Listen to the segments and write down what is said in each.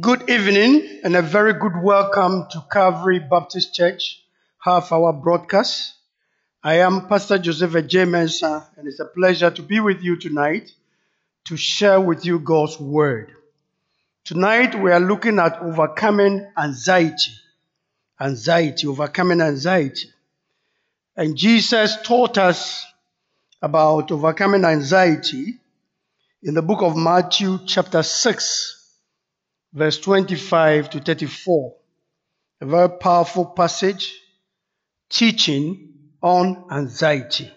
Good evening and a very good welcome to Calvary Baptist Church, half hour broadcast. I am Pastor Joseph J. Mensah, and it's a pleasure to be with you tonight to share with you God's Word. Tonight we are looking at overcoming anxiety. Anxiety, overcoming anxiety. And Jesus taught us about overcoming anxiety in the book of Matthew, chapter 6 verse 25 to 34. A very powerful passage teaching on anxiety.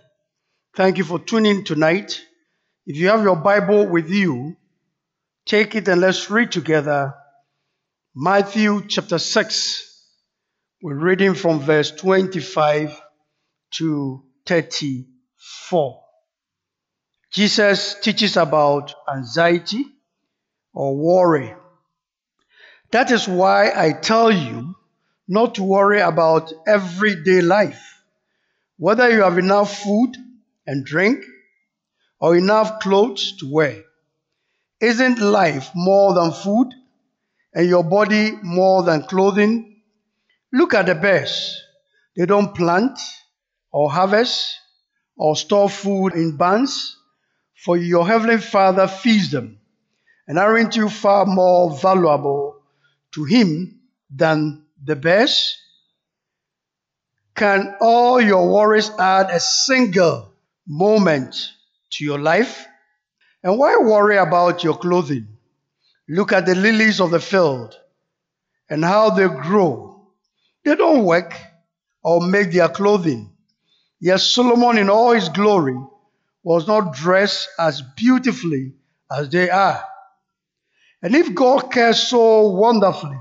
Thank you for tuning tonight. If you have your Bible with you, take it and let's read together Matthew chapter 6. We're reading from verse 25 to 34. Jesus teaches about anxiety or worry. That is why I tell you not to worry about everyday life, whether you have enough food and drink or enough clothes to wear. Isn't life more than food and your body more than clothing? Look at the birds. They don't plant or harvest or store food in barns, for your heavenly Father feeds them. And aren't you far more valuable to him than the best? Can all your worries add a single moment to your life? And why worry about your clothing? Look at the lilies of the field and how they grow. They don't work or make their clothing. Yet Solomon, in all his glory, was not dressed as beautifully as they are. And if God cares so wonderfully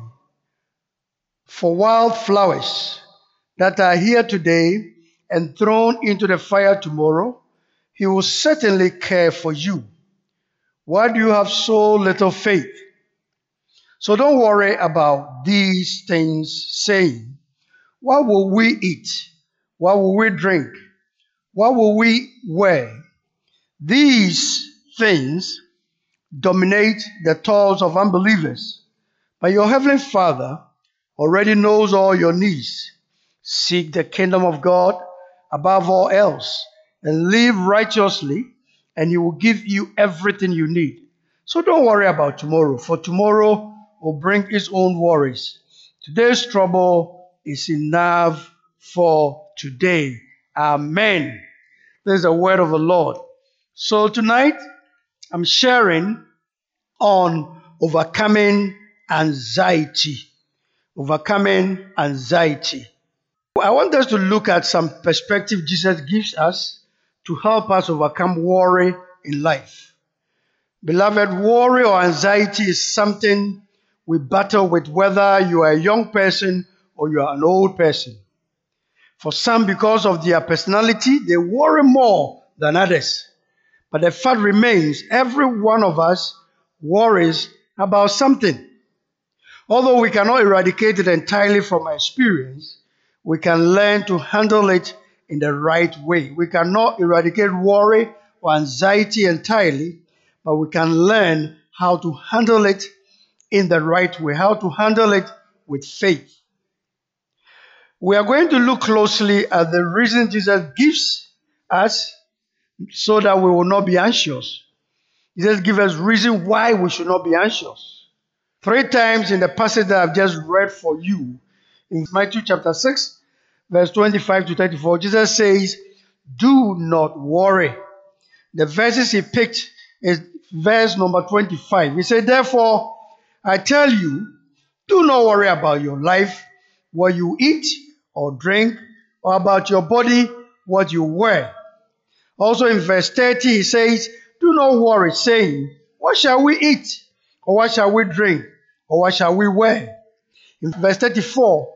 for wildflowers that are here today and thrown into the fire tomorrow, He will certainly care for you. Why do you have so little faith? So don't worry about these things, saying, What will we eat? What will we drink? What will we wear? These things dominate the thoughts of unbelievers. But your heavenly Father already knows all your needs. Seek the kingdom of God above all else and live righteously, and He will give you everything you need. So don't worry about tomorrow, for tomorrow will bring its own worries. Today's trouble is enough for today. Amen. There's a word of the Lord. So tonight, I'm sharing on overcoming anxiety. Overcoming anxiety. I want us to look at some perspective Jesus gives us to help us overcome worry in life. Beloved, worry or anxiety is something we battle with whether you are a young person or you are an old person. For some, because of their personality, they worry more than others. But the fact remains, every one of us worries about something. Although we cannot eradicate it entirely from our experience, we can learn to handle it in the right way. We cannot eradicate worry or anxiety entirely, but we can learn how to handle it in the right way, how to handle it with faith. We are going to look closely at the reason Jesus gives us so that we will not be anxious. He just gives us reason why we should not be anxious. Three times in the passage that I've just read for you, in Matthew chapter 6, verse 25 to 34, Jesus says, Do not worry. The verses he picked is verse number 25. He said, Therefore, I tell you, do not worry about your life, what you eat or drink, or about your body, what you wear. Also in verse 30, he says, Do not worry, saying, What shall we eat? Or what shall we drink? Or what shall we wear? In verse 34,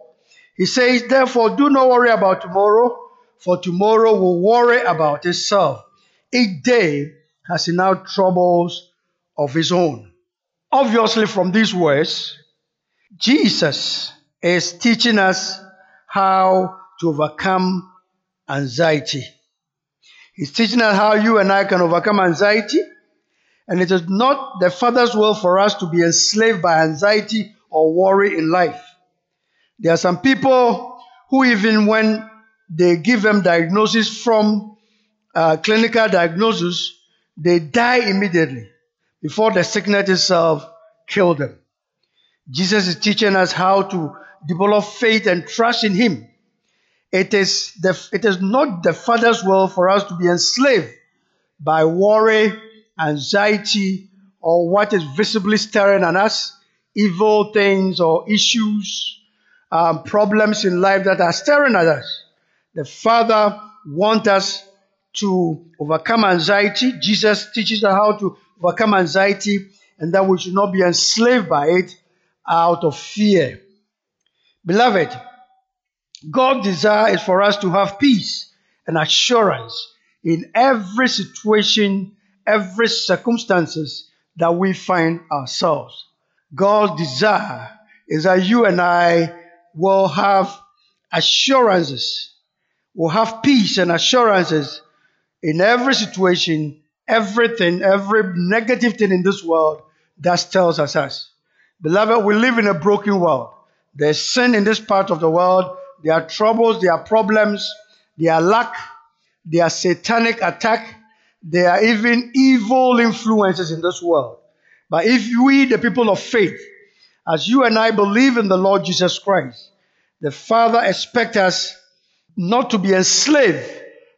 he says, Therefore, do not worry about tomorrow, for tomorrow will worry about itself. Each day has enough troubles of its own. Obviously, from these words, Jesus is teaching us how to overcome anxiety. He's teaching us how you and I can overcome anxiety. And it is not the Father's will for us to be enslaved by anxiety or worry in life. There are some people who, even when they give them diagnosis from uh, clinical diagnosis, they die immediately before the sickness itself killed them. Jesus is teaching us how to develop faith and trust in Him. It is, the, it is not the Father's will for us to be enslaved by worry, anxiety, or what is visibly staring at us, evil things or issues, um, problems in life that are staring at us. The Father wants us to overcome anxiety. Jesus teaches us how to overcome anxiety and that we should not be enslaved by it out of fear. Beloved, God's desire is for us to have peace and assurance in every situation, every circumstances that we find ourselves. God's desire is that you and I will have assurances, will have peace and assurances in every situation, everything, every negative thing in this world that tells us us. Beloved, we live in a broken world. There's sin in this part of the world. There are troubles, there are problems, there are lack, there are satanic attack, there are even evil influences in this world. But if we, the people of faith, as you and I believe in the Lord Jesus Christ, the Father expects us not to be enslaved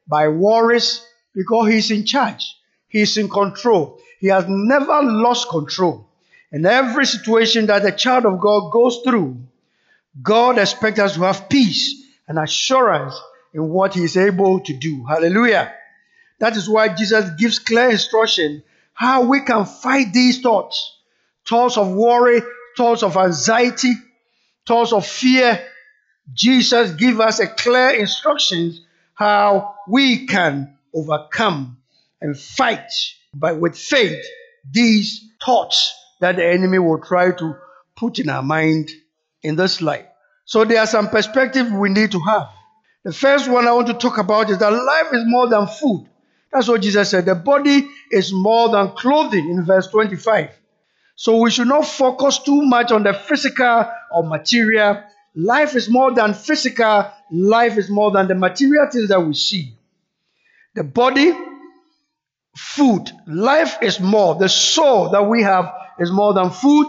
by worries because He's in charge. He's in control. He has never lost control. In every situation that a child of God goes through, God expects us to have peace and assurance in what He is able to do. Hallelujah. That is why Jesus gives clear instruction how we can fight these thoughts thoughts of worry, thoughts of anxiety, thoughts of fear. Jesus gives us a clear instructions how we can overcome and fight by with faith these thoughts that the enemy will try to put in our mind in this life. So there are some perspectives we need to have. The first one I want to talk about is that life is more than food. That's what Jesus said. The body is more than clothing in verse 25. So we should not focus too much on the physical or material. Life is more than physical. Life is more than the material things that we see. The body, food. Life is more. The soul that we have is more than food.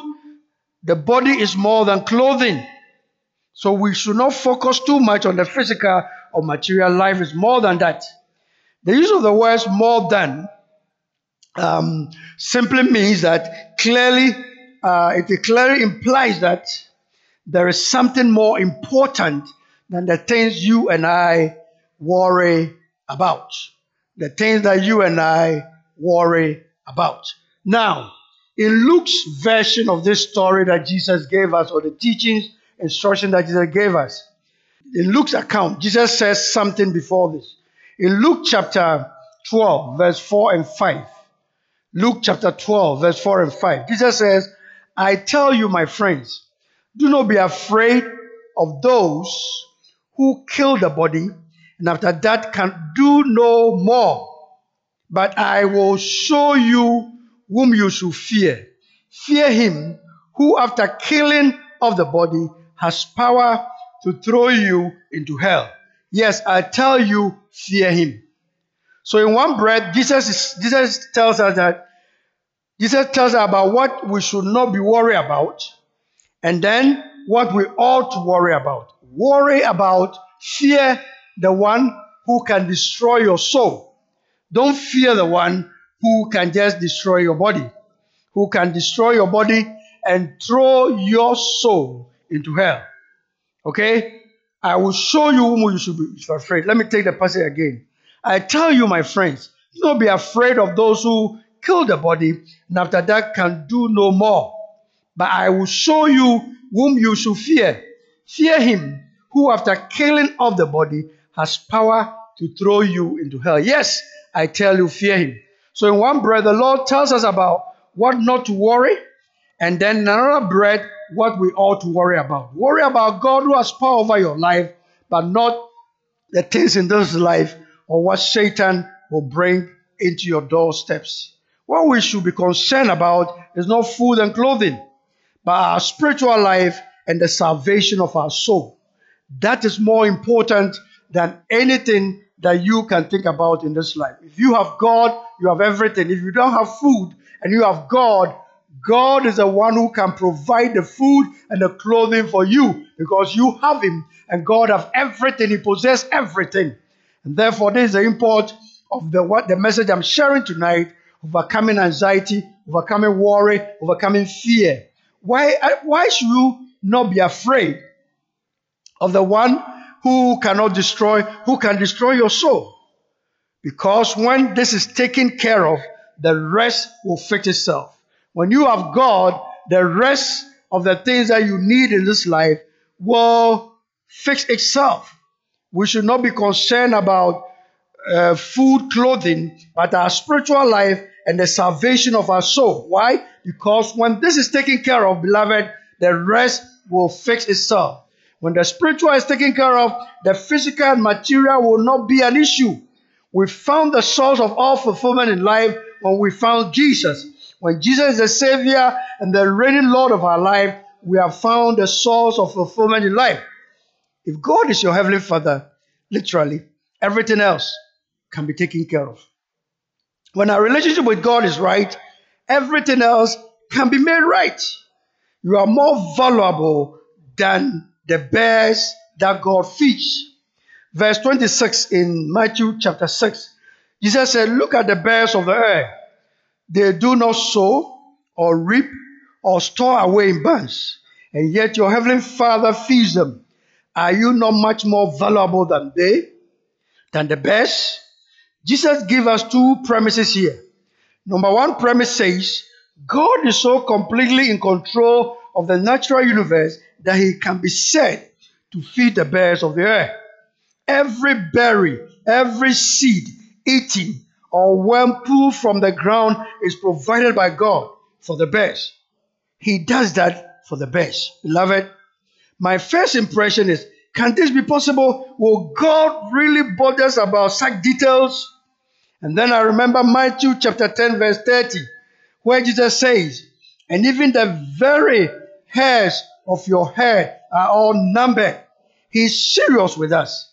The body is more than clothing. So we should not focus too much on the physical or material life It's more than that. The use of the words more than um, simply means that clearly, uh, it clearly implies that there is something more important than the things you and I worry about the things that you and I worry about. Now, in Luke's version of this story that Jesus gave us, or the teachings, instruction that Jesus gave us, in Luke's account, Jesus says something before this. In Luke chapter 12, verse 4 and 5, Luke chapter 12, verse 4 and 5, Jesus says, I tell you, my friends, do not be afraid of those who kill the body and after that can do no more. But I will show you whom you should fear. Fear him who, after killing of the body, has power to throw you into hell. Yes, I tell you, fear him. So, in one breath, Jesus, is, Jesus tells us that Jesus tells us about what we should not be worried about, and then what we ought to worry about. Worry about, fear the one who can destroy your soul. Don't fear the one who can just destroy your body, who can destroy your body and throw your soul into hell. Okay? I will show you whom you should be afraid. Let me take the passage again. I tell you, my friends, do not be afraid of those who kill the body and after that can do no more. But I will show you whom you should fear. Fear him who, after killing of the body, has power to throw you into hell. Yes, I tell you, fear him. So, in one breath, the Lord tells us about what not to worry, and then another breath, what we ought to worry about. Worry about God who has power over your life, but not the things in this life or what Satan will bring into your doorsteps. What we should be concerned about is not food and clothing, but our spiritual life and the salvation of our soul. That is more important than anything that you can think about in this life. If you have God, you have everything. If you don't have food and you have God, God is the one who can provide the food and the clothing for you because you have Him and God have everything. He possesses everything. And therefore, this is the import of the what the message I'm sharing tonight: overcoming anxiety, overcoming worry, overcoming fear. Why uh, why should you not be afraid of the one who cannot destroy, who can destroy your soul? Because when this is taken care of, the rest will fix itself. When you have God, the rest of the things that you need in this life will fix itself. We should not be concerned about uh, food, clothing, but our spiritual life and the salvation of our soul. Why? Because when this is taken care of, beloved, the rest will fix itself. When the spiritual is taken care of, the physical and material will not be an issue. We found the source of all fulfillment in life when we found Jesus. When Jesus is the Savior and the reigning Lord of our life, we have found the source of fulfillment in life. If God is your Heavenly Father, literally, everything else can be taken care of. When our relationship with God is right, everything else can be made right. You are more valuable than the bears that God feeds. Verse 26 in Matthew chapter 6, Jesus said, Look at the birds of the air they do not sow or reap or store away in barns, and yet your heavenly Father feeds them. Are you not much more valuable than they, than the best? Jesus gives us two premises here. Number one premise says God is so completely in control of the natural universe that he can be said to feed the birds of the air. Every berry, every seed eaten or when pulled from the ground is provided by God for the best. He does that for the best. Beloved, my first impression is can this be possible? Will God really bother us about such details? And then I remember Matthew chapter 10, verse 30, where Jesus says, And even the very hairs of your head are all numbered. He's serious with us.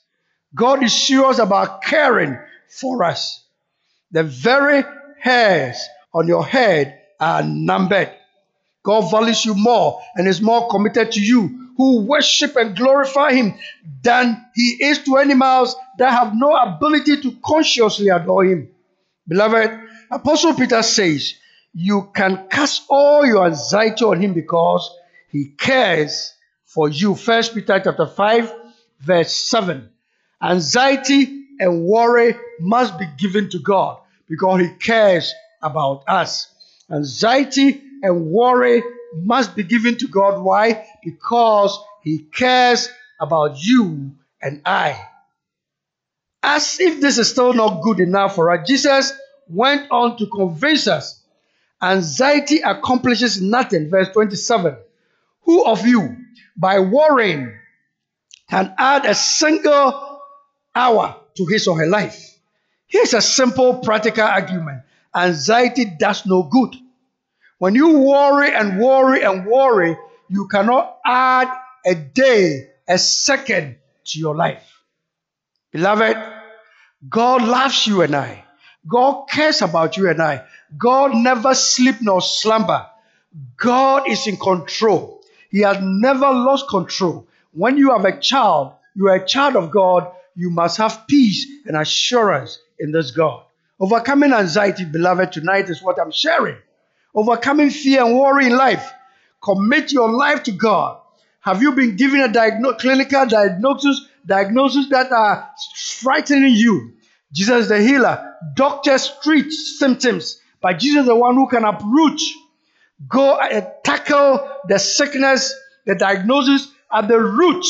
God is serious about caring for us. The very hairs on your head are numbered. God values you more and is more committed to you who worship and glorify Him than He is to animals that have no ability to consciously adore Him. Beloved, Apostle Peter says, You can cast all your anxiety on Him because He cares for you. First Peter chapter 5, verse 7. Anxiety and worry must be given to God because He cares about us. Anxiety and worry must be given to God. Why? Because He cares about you and I. As if this is still not good enough for us, Jesus went on to convince us anxiety accomplishes nothing. Verse 27 Who of you, by worrying, can add a single hour to his or her life? Here's a simple practical argument anxiety does no good. When you worry and worry and worry, you cannot add a day, a second to your life. Beloved, God loves you and I. God cares about you and I. God never sleep nor slumber. God is in control. He has never lost control. When you have a child, you are a child of God, you must have peace and assurance in this God. Overcoming anxiety, beloved, tonight is what I'm sharing. Overcoming fear and worry in life. Commit your life to God. Have you been given a diagno- clinical diagnosis, diagnosis that are frightening you? Jesus the healer. Doctors treat symptoms, but Jesus the one who can uproot. Go and tackle the sickness, the diagnosis at the root.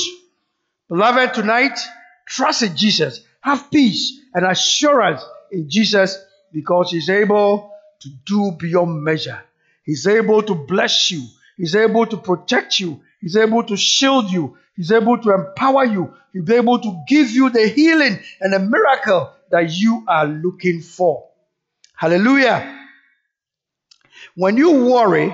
Beloved, tonight, trust in Jesus. Have peace and assurance in Jesus because He's able to do beyond measure. He's able to bless you. He's able to protect you. He's able to shield you. He's able to empower you. He's able to give you the healing and the miracle that you are looking for. Hallelujah. When you worry,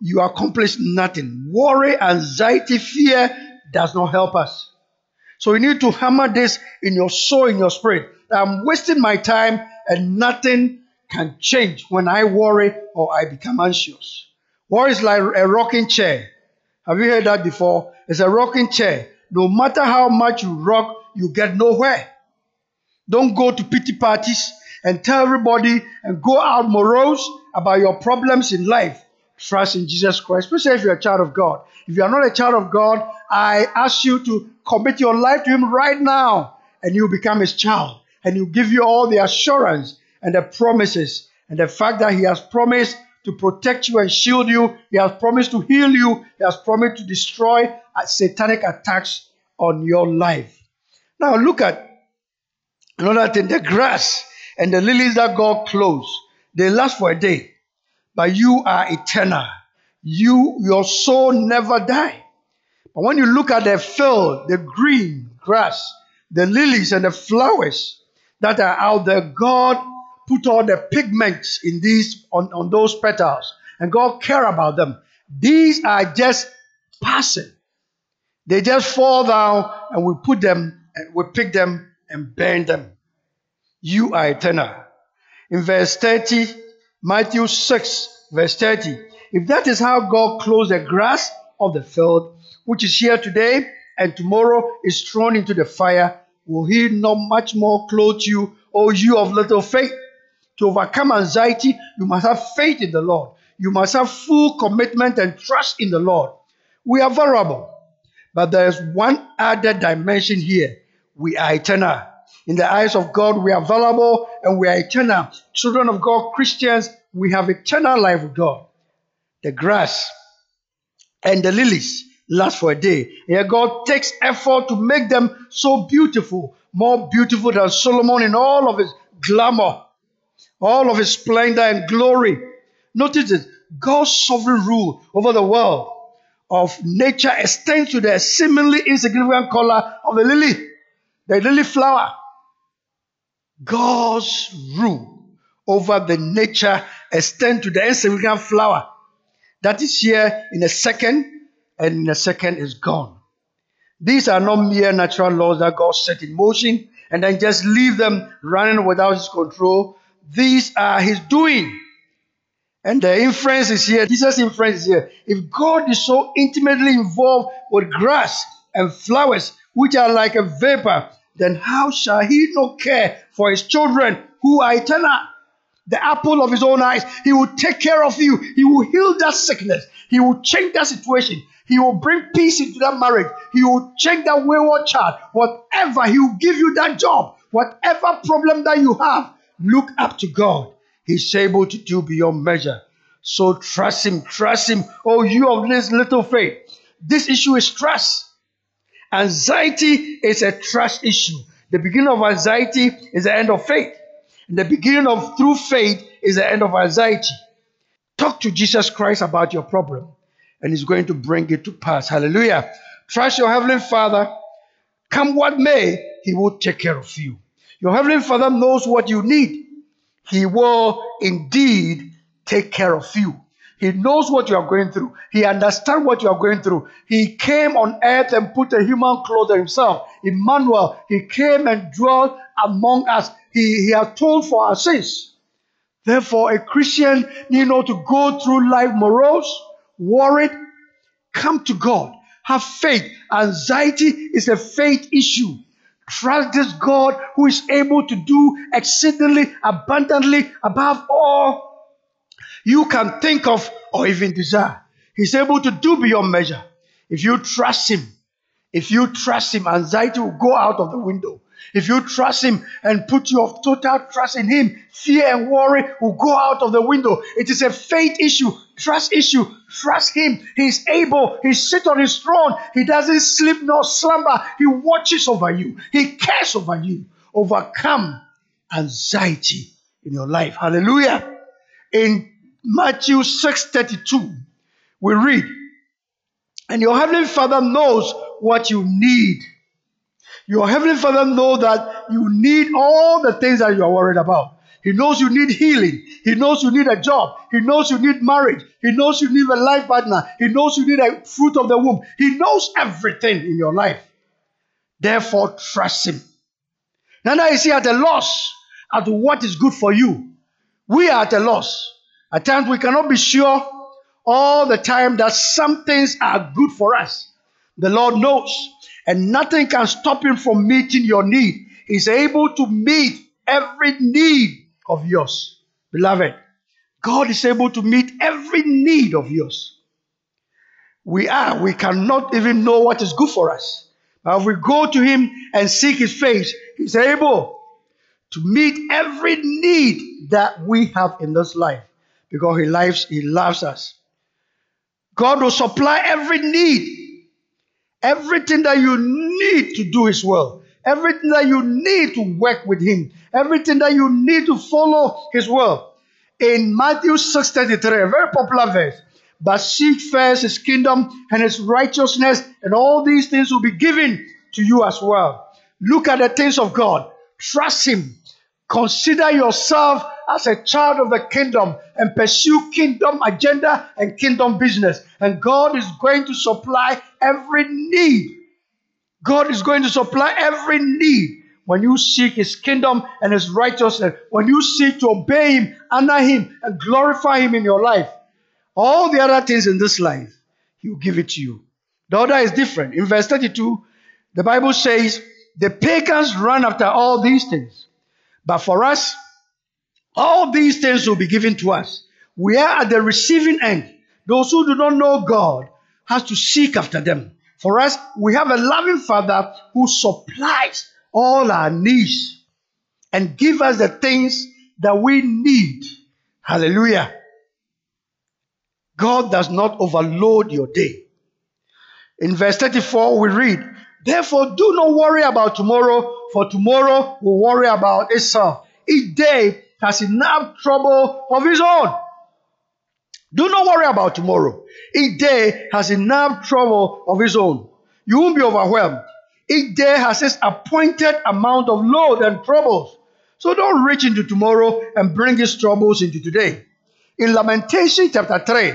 you accomplish nothing. Worry, anxiety, fear does not help us. So you need to hammer this in your soul, in your spirit. I'm wasting my time and nothing can change when I worry or I become anxious. Worry is like a rocking chair. Have you heard that before? It's a rocking chair. No matter how much you rock, you get nowhere. Don't go to pity parties and tell everybody and go out morose about your problems in life. Trust in Jesus Christ, especially if you're a child of God. If you are not a child of God, I ask you to commit your life to Him right now, and you become His child. And He'll give you all the assurance and the promises and the fact that He has promised to protect you and shield you. He has promised to heal you. He has promised to destroy satanic attacks on your life. Now look at another thing the grass and the lilies that God clothes, they last for a day, but you are eternal. You, your soul never die. But when you look at the field, the green grass, the lilies and the flowers that are out there, God put all the pigments in these on, on those petals, and God care about them. These are just passing. They just fall down, and we put them, and we pick them and burn them. You are eternal. In verse 30, Matthew 6, verse 30. If that is how God clothes the grass of the field, which is here today and tomorrow is thrown into the fire, will he not much more clothe you, O you of little faith? To overcome anxiety, you must have faith in the Lord. You must have full commitment and trust in the Lord. We are vulnerable, but there is one other dimension here. We are eternal. In the eyes of God, we are valuable and we are eternal. Children of God, Christians, we have eternal life with God. The grass and the lilies last for a day. And God takes effort to make them so beautiful, more beautiful than Solomon in all of his glamour, all of his splendor and glory. Notice it God's sovereign rule over the world of nature extends to the seemingly insignificant color of the lily, the lily flower. God's rule over the nature extends to the insignificant flower that is here in a second, and in a second is gone. These are not mere natural laws that God set in motion and then just leave them running without His control. These are His doing. And the inference is here. Jesus' inference is here. If God is so intimately involved with grass and flowers, which are like a vapor, then how shall he not care for his children who are eternal? The apple of his own eyes. He will take care of you. He will heal that sickness. He will change that situation. He will bring peace into that marriage. He will change that wayward child. Whatever, he will give you that job. Whatever problem that you have, look up to God. He's able to do beyond measure. So trust him, trust him. Oh, you of this little faith. This issue is trust. Anxiety is a trust issue. The beginning of anxiety is the end of faith. The beginning of true faith is the end of anxiety. Talk to Jesus Christ about your problem, and He's going to bring it to pass. Hallelujah. Trust your Heavenly Father. Come what may, He will take care of you. Your Heavenly Father knows what you need. He will indeed take care of you. He knows what you are going through. He understands what you are going through. He came on earth and put a human clothes himself. Emmanuel, he came and dwelt among us. He, he told for our sins. Therefore, a Christian need not to go through life morose, worried. Come to God. Have faith. Anxiety is a faith issue. Trust this God who is able to do exceedingly abundantly above all you can think of or even desire. He's able to do beyond measure. If you trust Him, if you trust Him, anxiety will go out of the window. If you trust Him and put your total trust in Him, fear and worry will go out of the window. It is a faith issue, trust issue. Trust Him. He's able. He sits on His throne. He doesn't sleep nor slumber. He watches over you. He cares over you. Overcome anxiety in your life. Hallelujah. In Matthew 6:32, we read, and your heavenly Father knows what you need. Your heavenly Father knows that you need all the things that you are worried about. He knows you need healing. He knows you need a job. He knows you need marriage. He knows you need a life partner. He knows you need a fruit of the womb. He knows everything in your life. Therefore, trust Him. Now, is he at a loss as to what is good for you. We are at a loss. At times, we cannot be sure all the time that some things are good for us. The Lord knows, and nothing can stop Him from meeting your need. He's able to meet every need of yours. Beloved, God is able to meet every need of yours. We are, we cannot even know what is good for us. But if we go to Him and seek His face, He's able to meet every need that we have in this life because He loves, He loves us. God will supply every need, everything that you need to do His will, everything that you need to work with Him, everything that you need to follow His will. In Matthew 6:33, a very popular verse, but seek first His kingdom and His righteousness, and all these things will be given to you as well. Look at the things of God. Trust Him. Consider yourself as a child of the kingdom and pursue kingdom agenda and kingdom business. And God is going to supply every need. God is going to supply every need when you seek His kingdom and His righteousness. When you seek to obey Him, honor Him, and glorify Him in your life. All the other things in this life, He will give it to you. The order is different. In verse 32, the Bible says, The pagans run after all these things but for us, all these things will be given to us. We are at the receiving end. Those who do not know God has to seek after them. For us, we have a loving Father who supplies all our needs and give us the things that we need. Hallelujah. God does not overload your day. In verse 34, we read, Therefore, do not worry about tomorrow, for tomorrow will worry about itself. Each day has enough trouble of its own. Do not worry about tomorrow. Each day has enough trouble of its own. You won't be overwhelmed. Each day has its appointed amount of load and troubles. So don't reach into tomorrow and bring its troubles into today. In Lamentation chapter 3,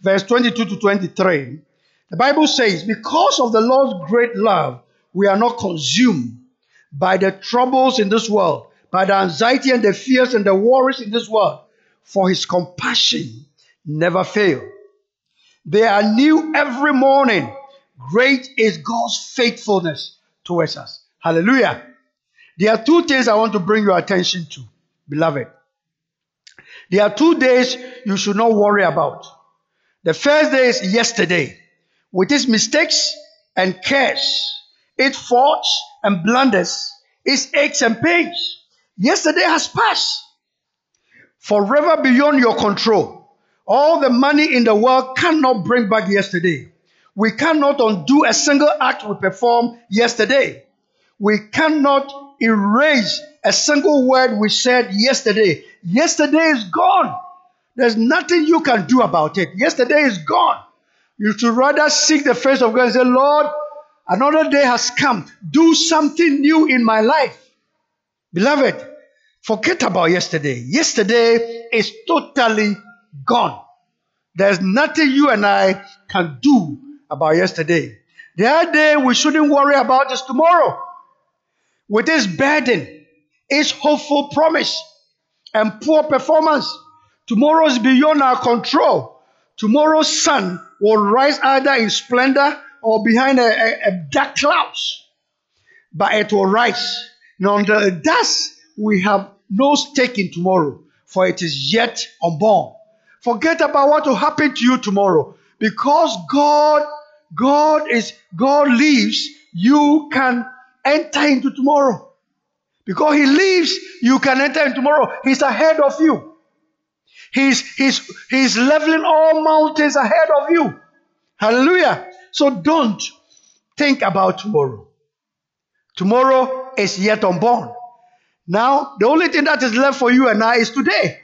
verse 22 to 23, the Bible says, Because of the Lord's great love, we are not consumed by the troubles in this world, by the anxiety and the fears and the worries in this world, for his compassion never fail. They are new every morning. Great is God's faithfulness towards us. Hallelujah. There are two things I want to bring your attention to, beloved. There are two days you should not worry about. The first day is yesterday with its mistakes and cares, its faults and blunders, its aches and pains. Yesterday has passed. Forever beyond your control. All the money in the world cannot bring back yesterday. We cannot undo a single act we performed yesterday. We cannot erase a single word we said yesterday. Yesterday is gone. There's nothing you can do about it. Yesterday is gone. You should rather seek the face of God and say, Lord, another day has come. Do something new in my life. Beloved, forget about yesterday. Yesterday is totally gone. There's nothing you and I can do about yesterday. The other day we shouldn't worry about is tomorrow. With its burden, its hopeful promise, and poor performance. Tomorrow is beyond our control. Tomorrow's sun will rise either in splendor or behind a, a, a dark clouds. But it will rise. And under dust, we have no stake in tomorrow, for it is yet unborn. Forget about what will happen to you tomorrow. Because God, God is, God lives, you can enter into tomorrow. Because He lives, you can enter into tomorrow. He's ahead of you. He's, he's, he's leveling all mountains ahead of you. Hallelujah. So don't think about tomorrow. Tomorrow is yet unborn. Now, the only thing that is left for you and I is today.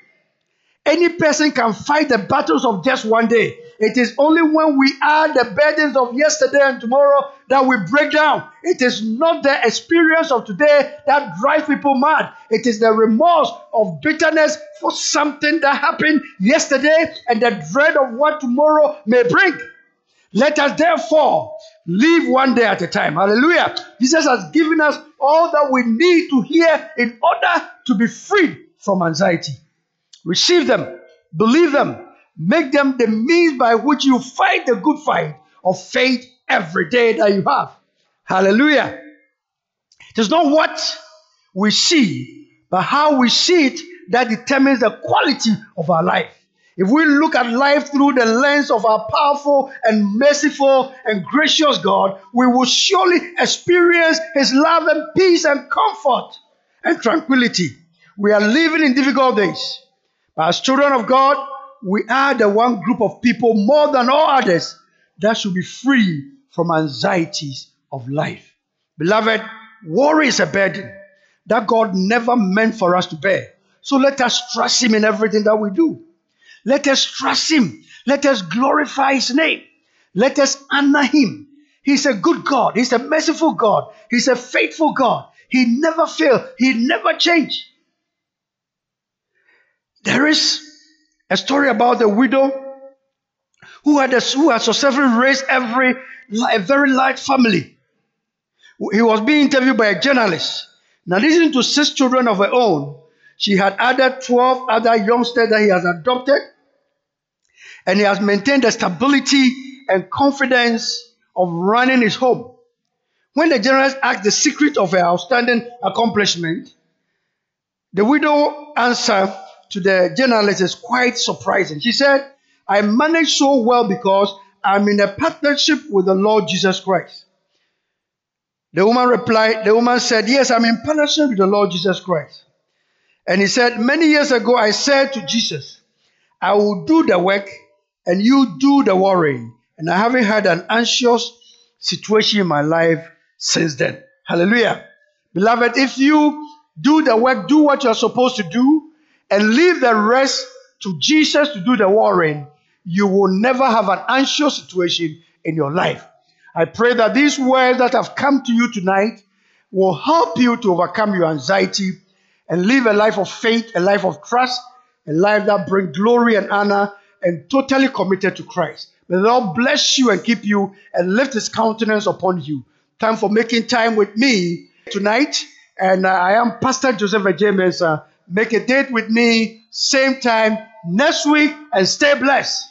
Any person can fight the battles of just one day. It is only when we add the burdens of yesterday and tomorrow that we break down. It is not the experience of today that drives people mad. It is the remorse of bitterness for something that happened yesterday and the dread of what tomorrow may bring. Let us therefore live one day at a time. Hallelujah. Jesus has given us all that we need to hear in order to be freed from anxiety. Receive them, believe them, make them the means by which you fight the good fight of faith every day that you have. Hallelujah. It is not what we see, but how we see it that determines the quality of our life. If we look at life through the lens of our powerful and merciful and gracious God, we will surely experience His love and peace and comfort and tranquility. We are living in difficult days. But as children of God, we are the one group of people more than all others that should be free from anxieties of life. Beloved, worry is a burden that God never meant for us to bear. So let us trust Him in everything that we do. Let us trust Him. Let us glorify His name. Let us honor Him. He's a good God. He's a merciful God. He's a faithful God. He never fails. He never changed. There is a story about a widow who had, a, who had successfully raised every, a very large family. He was being interviewed by a journalist. Now, listening to six children of her own, she had added 12 other youngsters that he has adopted, and he has maintained the stability and confidence of running his home. When the journalist asked the secret of her outstanding accomplishment, the widow answered to the journalist is quite surprising. She said, I manage so well because I'm in a partnership with the Lord Jesus Christ. The woman replied, the woman said, Yes, I'm in partnership with the Lord Jesus Christ. And he said, Many years ago, I said to Jesus, I will do the work and you do the worrying. And I haven't had an anxious situation in my life since then. Hallelujah. Beloved, if you do the work, do what you're supposed to do, and leave the rest to Jesus to do the worrying, you will never have an anxious situation in your life. I pray that these words that have come to you tonight will help you to overcome your anxiety and live a life of faith, a life of trust, a life that brings glory and honor and totally committed to Christ. May the Lord bless you and keep you and lift his countenance upon you. Time for making time with me tonight. And uh, I am Pastor Joseph James. Uh, make a date with me, same time next week, and stay blessed.